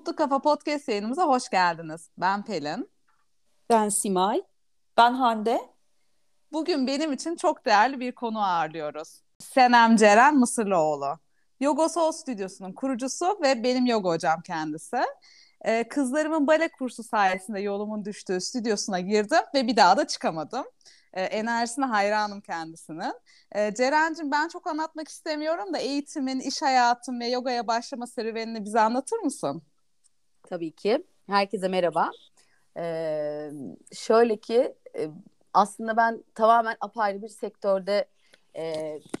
Mutlu Kafa Podcast yayınımıza hoş geldiniz. Ben Pelin. Ben Simay. Ben Hande. Bugün benim için çok değerli bir konu ağırlıyoruz. Senem Ceren Mısırlıoğlu. Yoga Soul Stüdyosu'nun kurucusu ve benim yoga hocam kendisi. Ee, kızlarımın bale kursu sayesinde yolumun düştüğü stüdyosuna girdim ve bir daha da çıkamadım. Ee, enerjisine hayranım kendisinin. Ee, Ceren'cim ben çok anlatmak istemiyorum da eğitimin, iş hayatın ve yogaya başlama serüvenini bize anlatır mısın? Tabii ki. Herkese merhaba. Ee, şöyle ki e, aslında ben tamamen apayrı bir sektörde e,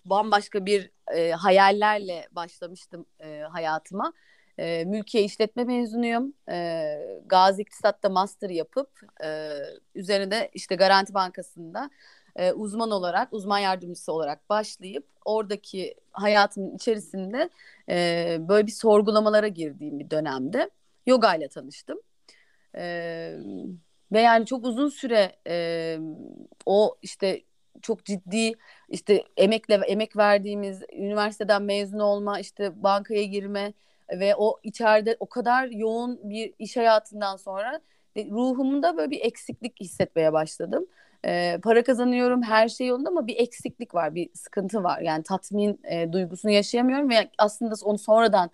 bambaşka bir e, hayallerle başlamıştım e, hayatıma. E, mülkiye işletme mezunuyum. E, Gazi İktisat'ta master yapıp e, üzerine işte Garanti Bankası'nda e, uzman olarak, uzman yardımcısı olarak başlayıp oradaki hayatımın içerisinde e, böyle bir sorgulamalara girdiğim bir dönemde yoga ile tanıştım. E, ve yani çok uzun süre e, o işte çok ciddi işte emekle emek verdiğimiz üniversiteden mezun olma işte bankaya girme ve o içeride o kadar yoğun bir iş hayatından sonra ruhumda böyle bir eksiklik hissetmeye başladım. Ee, para kazanıyorum her şey yolunda ama bir eksiklik var bir sıkıntı var yani tatmin e, duygusunu yaşayamıyorum ve aslında onu sonradan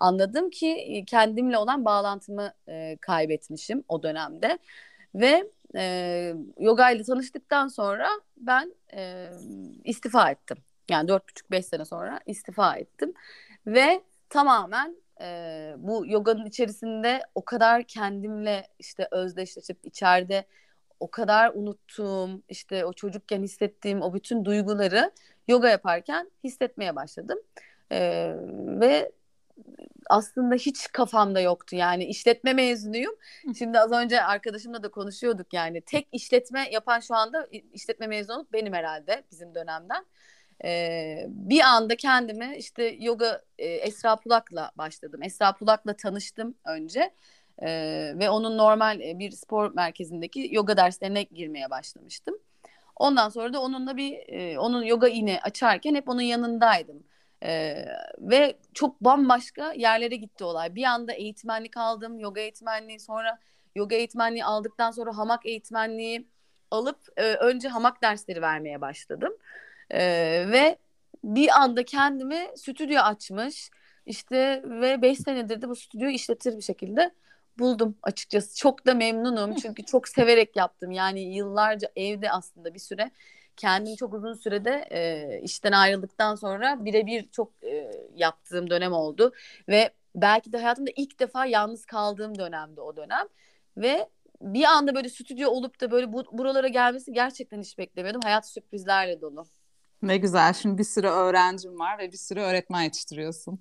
anladım ki kendimle olan bağlantımı e, kaybetmişim o dönemde ve e, yoga ile tanıştıktan sonra ben e, istifa ettim. Yani dört buçuk beş sene sonra istifa ettim ve tamamen e, bu yoganın içerisinde o kadar kendimle işte özdeşleşip içeride o kadar unuttuğum işte o çocukken hissettiğim o bütün duyguları yoga yaparken hissetmeye başladım. E, ve aslında hiç kafamda yoktu yani işletme mezunuyum. Şimdi az önce arkadaşımla da konuşuyorduk yani tek işletme yapan şu anda işletme mezunu benim herhalde bizim dönemden. Ee, bir anda kendimi işte yoga e, Esra Pulak'la başladım. Esra Pulak'la tanıştım önce ee, ve onun normal e, bir spor merkezindeki yoga derslerine girmeye başlamıştım. Ondan sonra da onunla bir e, onun yoga iğne açarken hep onun yanındaydım. Ee, ve çok bambaşka yerlere gitti olay. Bir anda eğitmenlik aldım, yoga eğitmenliği sonra yoga eğitmenliği aldıktan sonra hamak eğitmenliği alıp e, önce hamak dersleri vermeye başladım. E, ve bir anda kendimi stüdyo açmış işte ve 5 senedir de bu stüdyoyu işletir bir şekilde buldum açıkçası. Çok da memnunum çünkü çok severek yaptım. Yani yıllarca evde aslında bir süre kendim çok uzun sürede e, işten ayrıldıktan sonra birebir çok e, yaptığım dönem oldu ve belki de hayatımda ilk defa yalnız kaldığım dönemde o dönem ve bir anda böyle stüdyo olup da böyle bu, buralara gelmesi gerçekten hiç beklemiyordum. Hayat sürprizlerle dolu. Ne güzel. Şimdi bir sürü öğrencim var ve bir sürü öğretmen yetiştiriyorsun.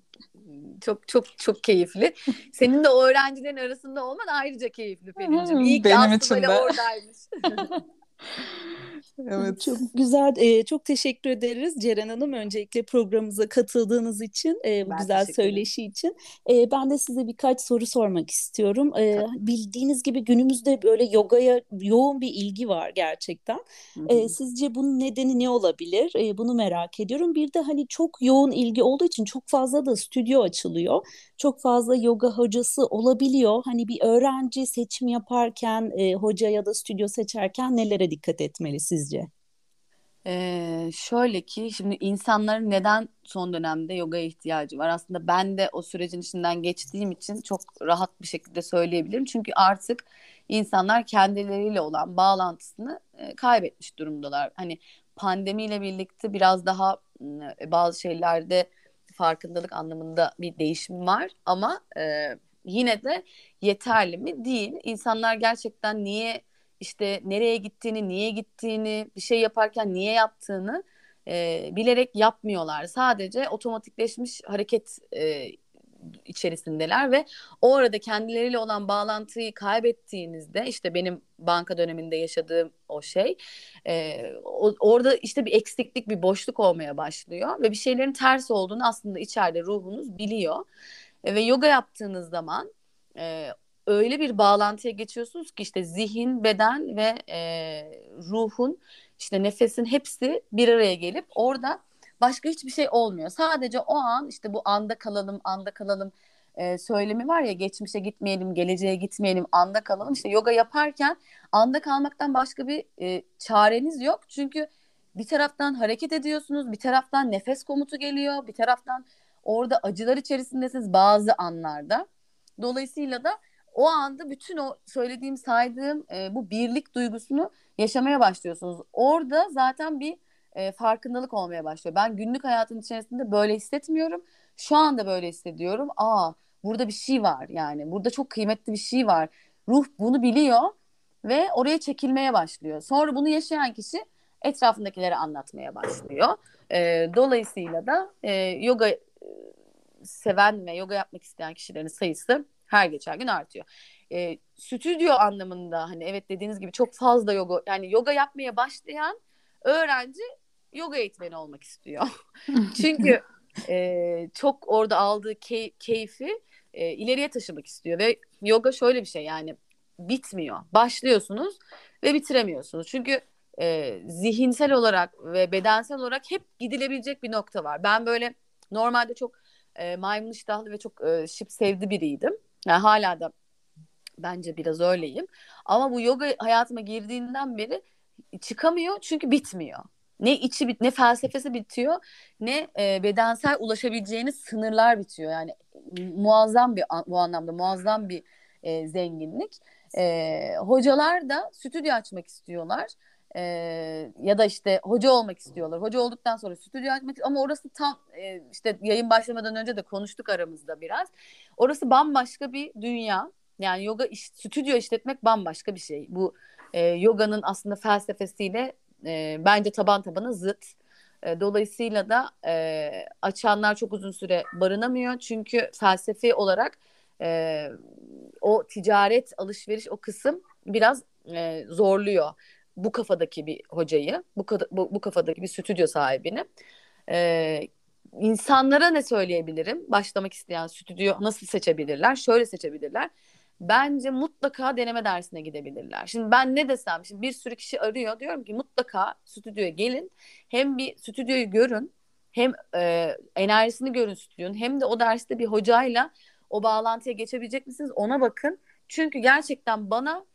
Çok çok çok keyifli. Senin de o öğrencilerin arasında olman ayrıca keyifli Pelin'cim. İyi ki Benim için de. oradaymış. Evet. Çok güzel, e, çok teşekkür ederiz Ceren Hanım. Öncelikle programımıza katıldığınız için, e, bu ben güzel söyleşi için. E, ben de size birkaç soru sormak istiyorum. E, bildiğiniz gibi günümüzde böyle yogaya yoğun bir ilgi var gerçekten. E, sizce bunun nedeni ne olabilir? E, bunu merak ediyorum. Bir de hani çok yoğun ilgi olduğu için çok fazla da stüdyo açılıyor. Çok fazla yoga hocası olabiliyor. Hani bir öğrenci seçim yaparken, e, hoca ya da stüdyo seçerken nelere dikkat etmeli sizce? Sizce? Ee, şöyle ki şimdi insanların neden son dönemde yogaya ihtiyacı var? Aslında ben de o sürecin içinden geçtiğim için çok rahat bir şekilde söyleyebilirim. Çünkü artık insanlar kendileriyle olan bağlantısını e, kaybetmiş durumdalar. Hani pandemiyle birlikte biraz daha e, bazı şeylerde farkındalık anlamında bir değişim var ama e, yine de yeterli mi? Değil. İnsanlar gerçekten niye işte nereye gittiğini, niye gittiğini, bir şey yaparken niye yaptığını e, bilerek yapmıyorlar. Sadece otomatikleşmiş hareket e, içerisindeler ve o arada kendileriyle olan bağlantıyı kaybettiğinizde işte benim banka döneminde yaşadığım o şey e, o, orada işte bir eksiklik bir boşluk olmaya başlıyor ve bir şeylerin ters olduğunu aslında içeride ruhunuz biliyor e, ve yoga yaptığınız zaman e, öyle bir bağlantıya geçiyorsunuz ki işte zihin, beden ve e, ruhun işte nefesin hepsi bir araya gelip orada başka hiçbir şey olmuyor. Sadece o an işte bu anda kalalım, anda kalalım e, söylemi var ya geçmişe gitmeyelim, geleceğe gitmeyelim, anda kalalım. İşte yoga yaparken anda kalmaktan başka bir e, çareniz yok. Çünkü bir taraftan hareket ediyorsunuz, bir taraftan nefes komutu geliyor, bir taraftan orada acılar içerisindesiniz bazı anlarda. Dolayısıyla da o anda bütün o söylediğim saydığım e, bu birlik duygusunu yaşamaya başlıyorsunuz. Orada zaten bir e, farkındalık olmaya başlıyor. Ben günlük hayatın içerisinde böyle hissetmiyorum. Şu anda böyle hissediyorum. Aa burada bir şey var yani. Burada çok kıymetli bir şey var. Ruh bunu biliyor ve oraya çekilmeye başlıyor. Sonra bunu yaşayan kişi etrafındakilere anlatmaya başlıyor. E, dolayısıyla da e, yoga e, seven ve yoga yapmak isteyen kişilerin sayısı her geçen gün artıyor. E, stüdyo anlamında hani evet dediğiniz gibi çok fazla yoga yani yoga yapmaya başlayan öğrenci yoga eğitmeni olmak istiyor. Çünkü e, çok orada aldığı key, keyfi e, ileriye taşımak istiyor ve yoga şöyle bir şey yani bitmiyor. Başlıyorsunuz ve bitiremiyorsunuz. Çünkü e, zihinsel olarak ve bedensel olarak hep gidilebilecek bir nokta var. Ben böyle normalde çok e, maymun iştahlı ve çok e, şıp sevdi biriydim. Yani hala da bence biraz öyleyim. Ama bu yoga hayatıma girdiğinden beri çıkamıyor çünkü bitmiyor. Ne içi bit, ne felsefesi bitiyor, ne e, bedensel ulaşabileceğiniz sınırlar bitiyor. Yani muazzam bir bu anlamda muazzam bir e, zenginlik. E, hocalar da stüdyo açmak istiyorlar. E, ya da işte hoca olmak istiyorlar. Hoca olduktan sonra stüdyo açmak ama orası tam e, işte yayın başlamadan önce de konuştuk aramızda biraz. Orası bambaşka bir dünya. Yani yoga iş, stüdyo işletmek bambaşka bir şey. Bu e, yoganın aslında felsefesiyle e, bence taban tabana zıt. E, dolayısıyla da e, açanlar çok uzun süre barınamıyor. Çünkü felsefi olarak e, o ticaret, alışveriş o kısım biraz e, zorluyor bu kafadaki bir hocayı, bu, bu, bu kafadaki bir stüdyo sahibini. E, insanlara ne söyleyebilirim? Başlamak isteyen stüdyo nasıl seçebilirler? Şöyle seçebilirler bence mutlaka deneme dersine gidebilirler. Şimdi ben ne desem, şimdi bir sürü kişi arıyor. Diyorum ki mutlaka stüdyoya gelin. Hem bir stüdyoyu görün, hem e, enerjisini görün stüdyonun, hem de o derste bir hocayla o bağlantıya geçebilecek misiniz ona bakın. Çünkü gerçekten bana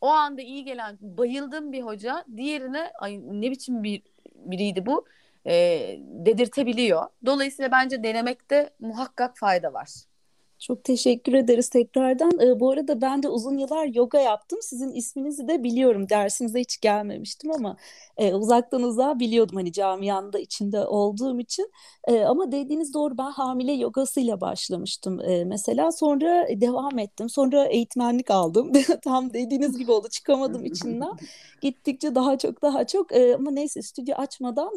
o anda iyi gelen, bayıldığım bir hoca diğerine ay ne biçim bir biriydi bu e, dedirtebiliyor. Dolayısıyla bence denemekte muhakkak fayda var. Çok teşekkür ederiz tekrardan. Ee, bu arada ben de uzun yıllar yoga yaptım. Sizin isminizi de biliyorum. Dersinize hiç gelmemiştim ama e, uzaktan uzağa biliyordum hani camianda içinde olduğum için. E, ama dediğiniz doğru ben hamile yogasıyla başlamıştım e, mesela. Sonra devam ettim. Sonra eğitmenlik aldım. Tam dediğiniz gibi oldu. Çıkamadım içinden. Gittikçe daha çok daha çok e, ama neyse stüdyo açmadan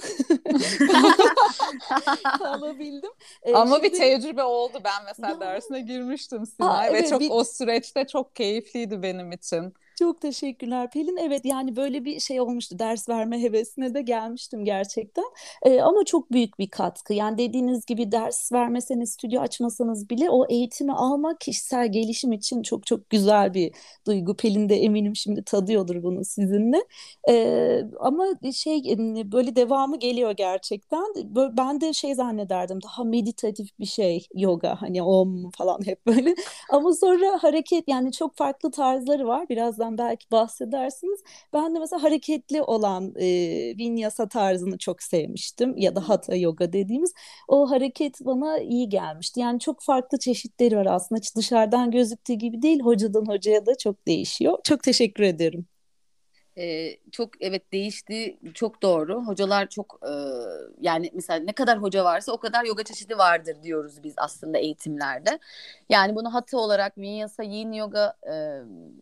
alabildim. E, ama şimdi... bir tecrübe oldu ben mesela ders dersine girmiştim Simay Aa, ve evet, çok bir... o süreçte çok keyifliydi benim için. Çok teşekkürler Pelin. Evet yani böyle bir şey olmuştu. Ders verme hevesine de gelmiştim gerçekten. Ee, ama çok büyük bir katkı. Yani dediğiniz gibi ders vermeseniz, stüdyo açmasanız bile o eğitimi almak kişisel gelişim için çok çok güzel bir duygu. Pelin de eminim şimdi tadıyordur bunu sizinle. Ee, ama şey böyle devamı geliyor gerçekten. Ben de şey zannederdim daha meditatif bir şey yoga hani om falan hep böyle. Ama sonra hareket yani çok farklı tarzları var. Birazdan birazdan belki bahsedersiniz. Ben de mesela hareketli olan e, vinyasa tarzını çok sevmiştim ya da hatha yoga dediğimiz. O hareket bana iyi gelmişti. Yani çok farklı çeşitleri var aslında. Hiç dışarıdan gözüktüğü gibi değil. Hocadan hocaya da çok değişiyor. Çok teşekkür ederim. Ee, çok evet değişti. Çok doğru. Hocalar çok e, yani mesela ne kadar hoca varsa o kadar yoga çeşidi vardır diyoruz biz aslında eğitimlerde. Yani bunu hatı olarak vinyasa yin yoga e,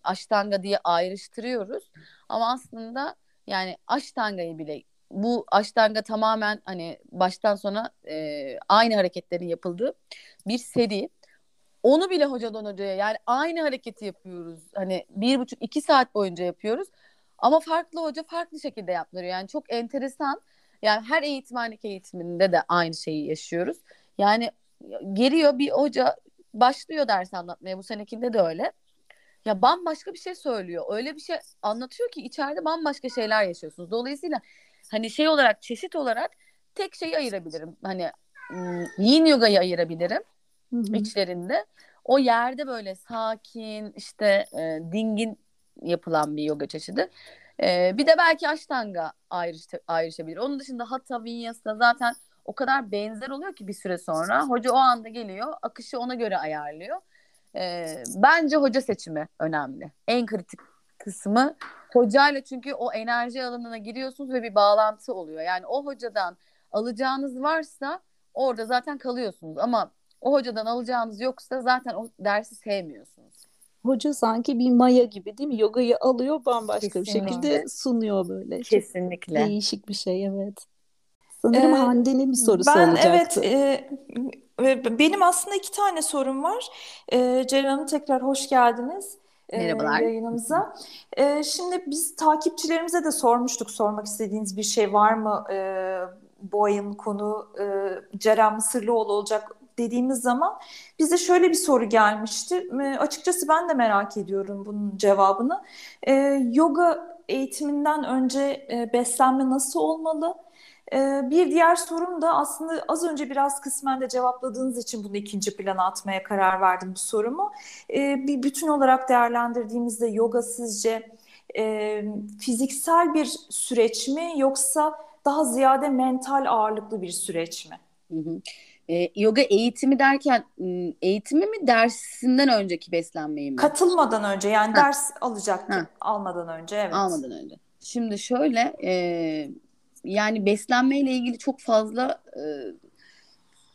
ashtanga diye ayrıştırıyoruz. Ama aslında yani ashtangayı bile bu ashtanga tamamen hani baştan sona e, aynı hareketlerin yapıldığı bir seri. Onu bile hocadan hocaya yani aynı hareketi yapıyoruz. Hani bir buçuk iki saat boyunca yapıyoruz ama farklı hoca farklı şekilde yaptırıyor. Yani çok enteresan. Yani her eğitmenlik eğitiminde de aynı şeyi yaşıyoruz. Yani geliyor bir hoca başlıyor ders anlatmaya. Bu senekinde de öyle. Ya bambaşka bir şey söylüyor. Öyle bir şey anlatıyor ki içeride bambaşka şeyler yaşıyorsunuz. Dolayısıyla hani şey olarak çeşit olarak tek şeyi ayırabilirim. Hani yin yogayı ayırabilirim Hı-hı. içlerinde. o yerde böyle sakin işte e, dingin yapılan bir yoga çeşidi. E, bir de belki Ashtanga ayrış, ayrışabilir. Onun dışında Hatha Vinyasa zaten o kadar benzer oluyor ki bir süre sonra. Hoca o anda geliyor, akışı ona göre ayarlıyor. E, bence hoca seçimi önemli. En kritik kısmı hocayla çünkü o enerji alanına giriyorsunuz ve bir bağlantı oluyor. Yani o hocadan alacağınız varsa orada zaten kalıyorsunuz ama o hocadan alacağınız yoksa zaten o dersi sevmiyorsunuz. Hoca sanki bir maya gibi değil mi? Yogayı alıyor bambaşka Kesinlikle. bir şekilde sunuyor böyle. Kesinlikle. Çok değişik bir şey evet. Sanırım ee, Hande'nin bir sorusu ben, olacaktı. Evet, e, benim aslında iki tane sorum var. E, Ceren Hanım tekrar hoş geldiniz. Merhabalar. E, yayınımıza. E, şimdi biz takipçilerimize de sormuştuk sormak istediğiniz bir şey var mı? E, bu ayın konu e, Ceren Mısırlıoğlu olacak dediğimiz zaman bize şöyle bir soru gelmişti. E, açıkçası ben de merak ediyorum bunun cevabını. E, yoga eğitiminden önce e, beslenme nasıl olmalı? E, bir diğer sorum da aslında az önce biraz kısmen de cevapladığınız için bunu ikinci plana atmaya karar verdim bu sorumu. Bir bütün olarak değerlendirdiğimizde yoga sizce e, fiziksel bir süreç mi yoksa daha ziyade mental ağırlıklı bir süreç mi? Hı hı. E, yoga eğitimi derken eğitimi mi dersinden önceki beslenmeyi mi? Katılmadan önce yani ha. ders alacaktım almadan önce evet. Almadan önce. Şimdi şöyle e, yani beslenmeyle ilgili çok fazla e,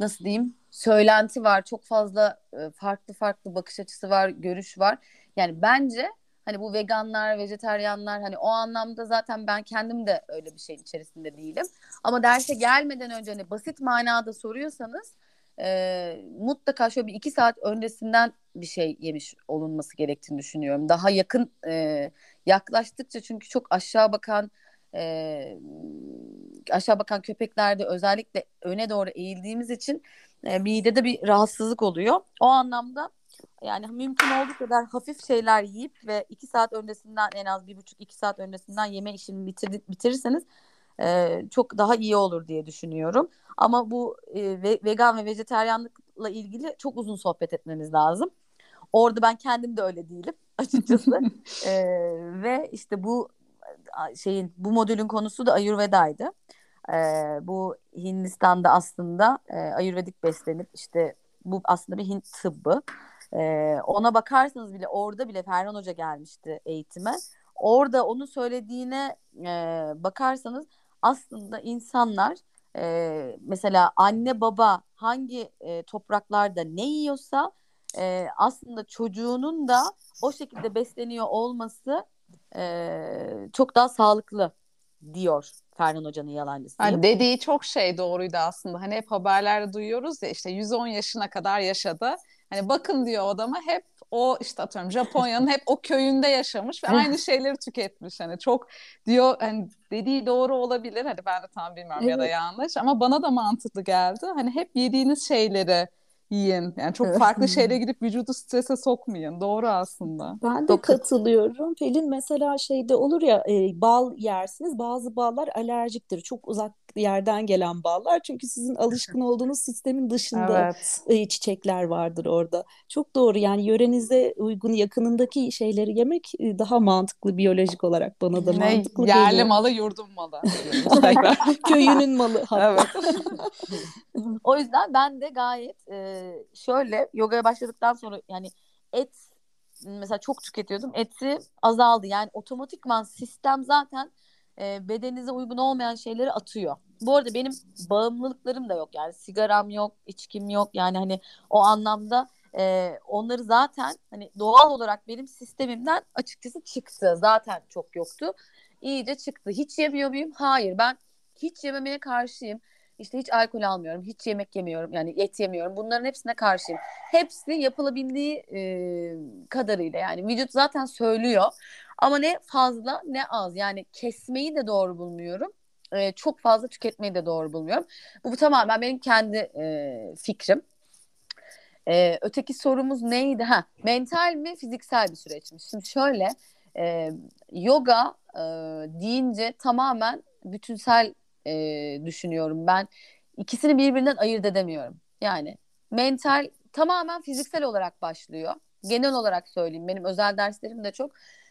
nasıl diyeyim söylenti var. Çok fazla e, farklı farklı bakış açısı var, görüş var. Yani bence hani bu veganlar, vejeteryanlar hani o anlamda zaten ben kendim de öyle bir şeyin içerisinde değilim. Ama derse gelmeden önce hani basit manada soruyorsanız e, mutlaka şöyle bir iki saat öncesinden bir şey yemiş olunması gerektiğini düşünüyorum. Daha yakın e, yaklaştıkça çünkü çok aşağı bakan e, aşağı bakan köpeklerde özellikle öne doğru eğildiğimiz için e, midede bir rahatsızlık oluyor. O anlamda yani mümkün olduğu kadar hafif şeyler yiyip ve iki saat öncesinden en az bir buçuk iki saat öncesinden yeme işini bitir, bitirirseniz e, çok daha iyi olur diye düşünüyorum. Ama bu e, ve, vegan ve vejeteryanlıkla ilgili çok uzun sohbet etmemiz lazım. Orada ben kendim de öyle değilim açıkçası. e, ve işte bu şeyin bu modülün konusu da Ayurveda'ydı. E, bu Hindistan'da aslında e, Ayurvedik beslenip işte bu aslında bir Hint tıbbı. E, ona bakarsanız bile orada bile Ferhan Hoca gelmişti eğitime. Orada onu söylediğine e, bakarsanız aslında insanlar e, mesela anne baba hangi e, topraklarda ne yiyorsa e, aslında çocuğunun da o şekilde besleniyor olması e, çok daha sağlıklı diyor Ferhan Hoca'nın yalancısı. Yani dediği çok şey doğruydu aslında. Hani hep haberlerde duyuyoruz ya işte 110 yaşına kadar yaşadı. Hani bakın diyor adama hep o işte atıyorum Japonya'nın hep o köyünde yaşamış ve aynı şeyleri tüketmiş. Hani çok diyor hani dediği doğru olabilir. Hani ben de tam bilmiyorum evet. ya da yanlış ama bana da mantıklı geldi. Hani hep yediğiniz şeyleri yiyin. Yani çok farklı şeylere gidip vücudu strese sokmayın. Doğru aslında. Ben de çok katılıyorum. Pelin mesela şeyde olur ya e, bal yersiniz. Bazı ballar alerjiktir. Çok uzak yerden gelen ballar. Çünkü sizin alışkın olduğunuz sistemin dışında evet. e, çiçekler vardır orada. Çok doğru. Yani yörenize uygun yakınındaki şeyleri yemek e, daha mantıklı biyolojik olarak bana da ne, mantıklı yerli geliyor. malı yurdun malı. Köyünün malı. evet. o yüzden ben de gayet e, şöyle yogaya başladıktan sonra yani et mesela çok tüketiyordum. Eti azaldı. Yani otomatikman sistem zaten e, bedeninize uygun olmayan şeyleri atıyor. Bu arada benim bağımlılıklarım da yok. Yani sigaram yok, içkim yok. Yani hani o anlamda e, onları zaten hani doğal olarak benim sistemimden açıkçası çıktı. Zaten çok yoktu. İyice çıktı. Hiç yemiyor muyum? Hayır. Ben hiç yememeye karşıyım. İşte hiç alkol almıyorum, hiç yemek yemiyorum, yani et yemiyorum. Bunların hepsine karşıyım. Hepsi yapılabildiği e, kadarıyla yani vücut zaten söylüyor. Ama ne fazla ne az yani kesmeyi de doğru bulmuyorum. E, çok fazla tüketmeyi de doğru bulmuyorum. Bu, bu tamamen benim kendi e, fikrim. E, öteki sorumuz neydi? Ha, mental mi fiziksel bir süreç mi? Şimdi şöyle e, yoga e, deyince tamamen bütünsel e, düşünüyorum ben. ikisini birbirinden ayırt edemiyorum. Yani mental tamamen fiziksel olarak başlıyor. Genel olarak söyleyeyim benim özel derslerim de çok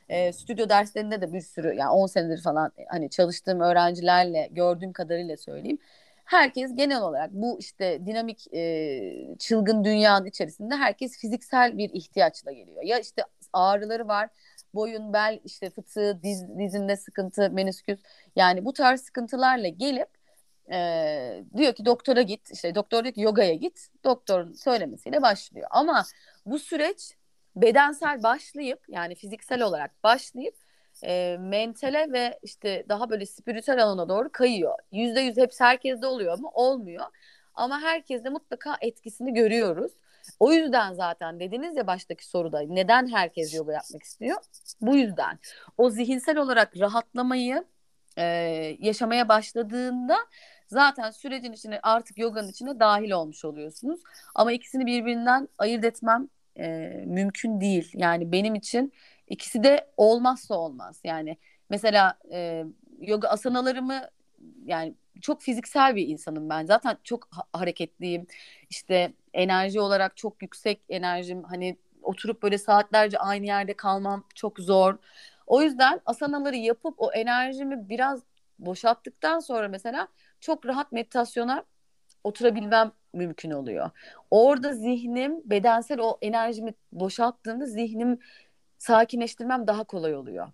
e, stüdyo derslerinde de bir sürü yani 10 senedir falan hani çalıştığım öğrencilerle gördüğüm kadarıyla söyleyeyim. Herkes genel olarak bu işte dinamik e, çılgın dünyanın içerisinde herkes fiziksel bir ihtiyaçla geliyor. Ya işte ağrıları var, boyun, bel, işte fıtığı, diz, dizinde sıkıntı, menisküs yani bu tarz sıkıntılarla gelip e, diyor ki doktora git işte doktor diyor ki yogaya git doktorun söylemesiyle başlıyor ama bu süreç bedensel başlayıp yani fiziksel olarak başlayıp e, mentale ve işte daha böyle spiritüel alana doğru kayıyor. Yüzde yüz hepsi herkeste oluyor mu? Olmuyor. Ama herkeste mutlaka etkisini görüyoruz. O yüzden zaten dediniz ya baştaki soruda neden herkes yoga yapmak istiyor? Bu yüzden. O zihinsel olarak rahatlamayı e, yaşamaya başladığında zaten sürecin içine artık yoganın içine dahil olmuş oluyorsunuz. Ama ikisini birbirinden ayırt etmem e, mümkün değil. Yani benim için ikisi de olmazsa olmaz. Yani mesela e, yoga asanalarımı yani çok fiziksel bir insanım ben. Zaten çok ha- hareketliyim. İşte enerji olarak çok yüksek enerjim. Hani oturup böyle saatlerce aynı yerde kalmam çok zor. O yüzden asanaları yapıp o enerjimi biraz boşalttıktan sonra mesela çok rahat meditasyona oturabilmem mümkün oluyor. Orada zihnim bedensel o enerjimi boşalttığımda zihnim sakinleştirmem daha kolay oluyor.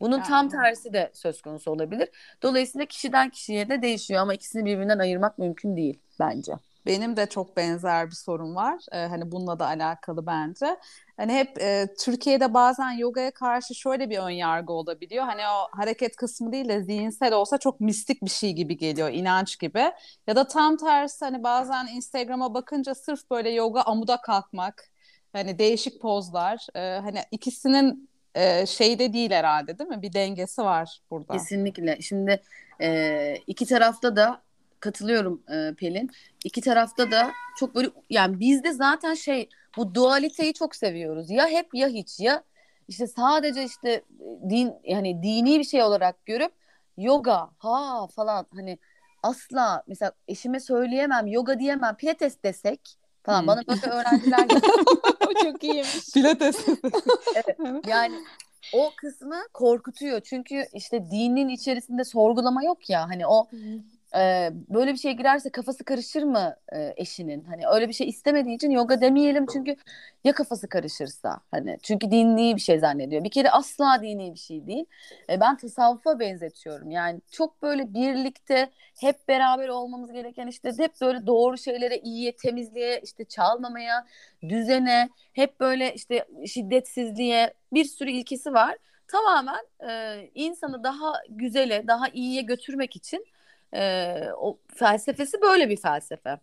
Bunun yani. tam tersi de söz konusu olabilir. Dolayısıyla kişiden kişiye de değişiyor ama ikisini birbirinden ayırmak mümkün değil bence. Benim de çok benzer bir sorun var. Ee, hani bununla da alakalı bence. Hani hep e, Türkiye'de bazen yogaya karşı şöyle bir ön yargı olabiliyor. Hani o hareket kısmı değil de zihinsel olsa çok mistik bir şey gibi geliyor, inanç gibi. Ya da tam tersi hani bazen Instagram'a bakınca sırf böyle yoga amuda kalkmak, hani değişik pozlar, e, hani ikisinin e, şeyde değil herhalde değil mi? Bir dengesi var burada. Kesinlikle. Şimdi e, iki tarafta da katılıyorum e, Pelin. İki tarafta da çok böyle yani bizde zaten şey bu dualiteyi çok seviyoruz. Ya hep ya hiç ya işte sadece işte din yani dini bir şey olarak görüp yoga ha falan hani asla mesela eşime söyleyemem yoga diyemem pilates desek falan hmm. bana böyle öğrenciler çok iyiymiş. Pilates. evet. Yani o kısmı korkutuyor. Çünkü işte dinin içerisinde sorgulama yok ya. Hani o böyle bir şeye girerse kafası karışır mı eşinin? Hani öyle bir şey istemediği için yoga demeyelim çünkü ya kafası karışırsa hani çünkü dini bir şey zannediyor. Bir kere asla dini bir şey değil. Ben tasavvufa benzetiyorum. Yani çok böyle birlikte hep beraber olmamız gereken işte hep böyle doğru şeylere, iyiye, temizliğe, işte çalmamaya, düzene, hep böyle işte şiddetsizliğe bir sürü ilkesi var. Tamamen e, insanı daha güzele, daha iyiye götürmek için e, o felsefesi böyle bir felsefe.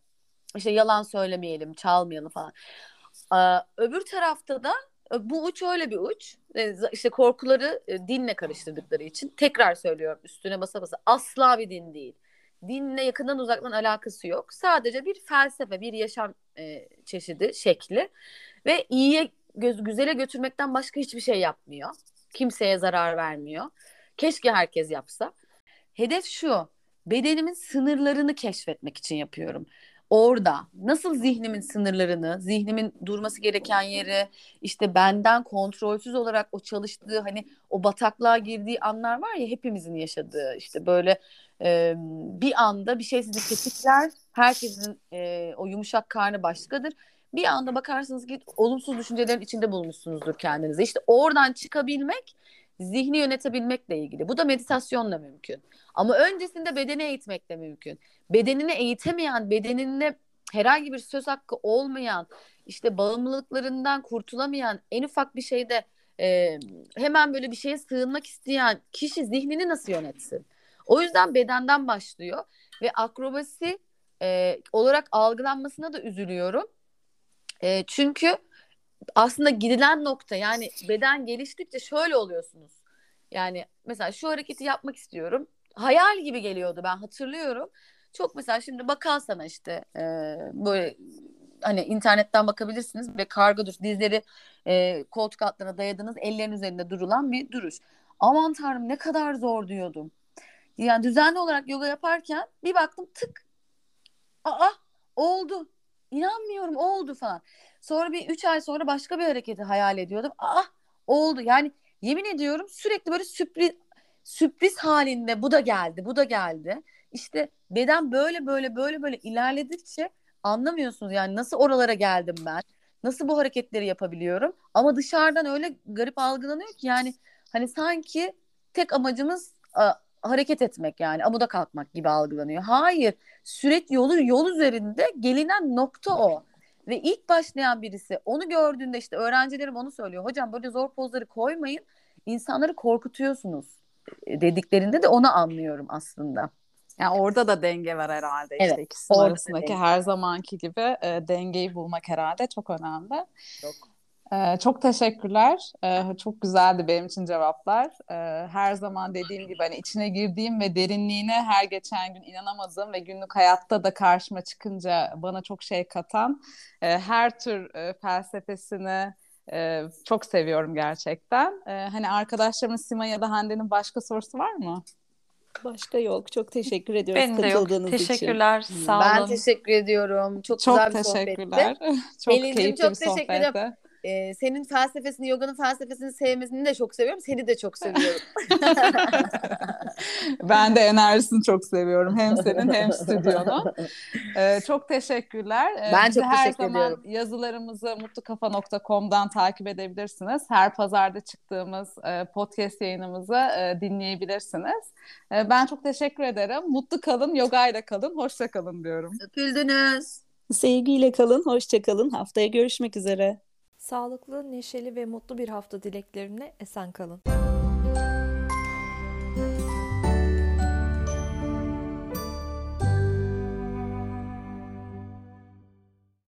İşte yalan söylemeyelim, çalmayalım falan. E, öbür tarafta da bu uç öyle bir uç. E, işte korkuları e, dinle karıştırdıkları için tekrar söylüyorum üstüne basa basa asla bir din değil. Dinle yakından uzaktan alakası yok. Sadece bir felsefe, bir yaşam e, çeşidi, şekli ve iyiye göz, güzele götürmekten başka hiçbir şey yapmıyor. Kimseye zarar vermiyor. Keşke herkes yapsa. Hedef şu bedenimin sınırlarını keşfetmek için yapıyorum. Orada nasıl zihnimin sınırlarını, zihnimin durması gereken yeri, işte benden kontrolsüz olarak o çalıştığı hani o bataklığa girdiği anlar var ya hepimizin yaşadığı işte böyle e, bir anda bir şey sizi tetikler. Herkesin e, o yumuşak karnı başkadır. Bir anda bakarsınız ki olumsuz düşüncelerin içinde bulmuşsunuzdur kendinizi. İşte oradan çıkabilmek zihni yönetebilmekle ilgili. Bu da meditasyonla mümkün. Ama öncesinde bedeni eğitmekle mümkün. Bedenini eğitemeyen, bedeninde herhangi bir söz hakkı olmayan, işte bağımlılıklarından kurtulamayan, en ufak bir şeyde e, hemen böyle bir şeye sığınmak isteyen kişi zihnini nasıl yönetsin? O yüzden bedenden başlıyor ve akrobasi e, olarak algılanmasına da üzülüyorum. E, çünkü aslında gidilen nokta yani beden geliştikçe şöyle oluyorsunuz. Yani mesela şu hareketi yapmak istiyorum. Hayal gibi geliyordu ben hatırlıyorum. Çok mesela şimdi bakalsana işte e, böyle hani internetten bakabilirsiniz ve kargo duruş dizleri e, koltuk altlarına dayadınız ellerin üzerinde durulan bir duruş. Aman tanrım ne kadar zor diyordum. Yani düzenli olarak yoga yaparken bir baktım tık. Aa oldu. inanmıyorum oldu falan. Sonra bir üç ay sonra başka bir hareketi hayal ediyordum. Ah oldu yani yemin ediyorum sürekli böyle sürpriz sürpriz halinde bu da geldi bu da geldi. İşte beden böyle böyle böyle böyle ilerledikçe anlamıyorsunuz yani nasıl oralara geldim ben. Nasıl bu hareketleri yapabiliyorum? Ama dışarıdan öyle garip algılanıyor ki yani hani sanki tek amacımız a, hareket etmek yani amuda kalkmak gibi algılanıyor. Hayır, sürekli yolu yol üzerinde gelinen nokta o. Ve ilk başlayan birisi onu gördüğünde işte öğrencilerim onu söylüyor. Hocam böyle zor pozları koymayın. insanları korkutuyorsunuz dediklerinde de onu anlıyorum aslında. Yani orada da denge var herhalde işte evet, ikisinin arasındaki her zamanki gibi e, dengeyi bulmak herhalde çok önemli. Çok. Ee, çok teşekkürler. Ee, çok güzeldi benim için cevaplar. Ee, her zaman dediğim gibi hani içine girdiğim ve derinliğine her geçen gün inanamadığım ve günlük hayatta da karşıma çıkınca bana çok şey katan e, her tür e, felsefesini e, çok seviyorum gerçekten. E, hani arkadaşlarımın Sima ya da Hande'nin başka sorusu var mı? Başka yok. Çok teşekkür ediyoruz Benim de yok. Teşekkürler. Için. Sağ olun. Ben teşekkür ediyorum. Çok, çok güzel bir teşekkürler. sohbetti. çok keyifli çok bir teşekkür ederim e, senin felsefesini, yoganın felsefesini sevmesini de çok seviyorum. Seni de çok seviyorum. ben de enerjisini çok seviyorum. Hem senin hem stüdyonun. Ee, çok teşekkürler. Ee, ben çok her teşekkür zaman ediyorum. yazılarımızı mutlukafa.com'dan takip edebilirsiniz. Her pazarda çıktığımız e, podcast yayınımızı e, dinleyebilirsiniz. E, ben çok teşekkür ederim. Mutlu kalın, yogayla kalın, hoşça kalın diyorum. Öpüldünüz. Sevgiyle kalın, hoşça kalın. Haftaya görüşmek üzere. Sağlıklı, neşeli ve mutlu bir hafta dileklerimle esen kalın.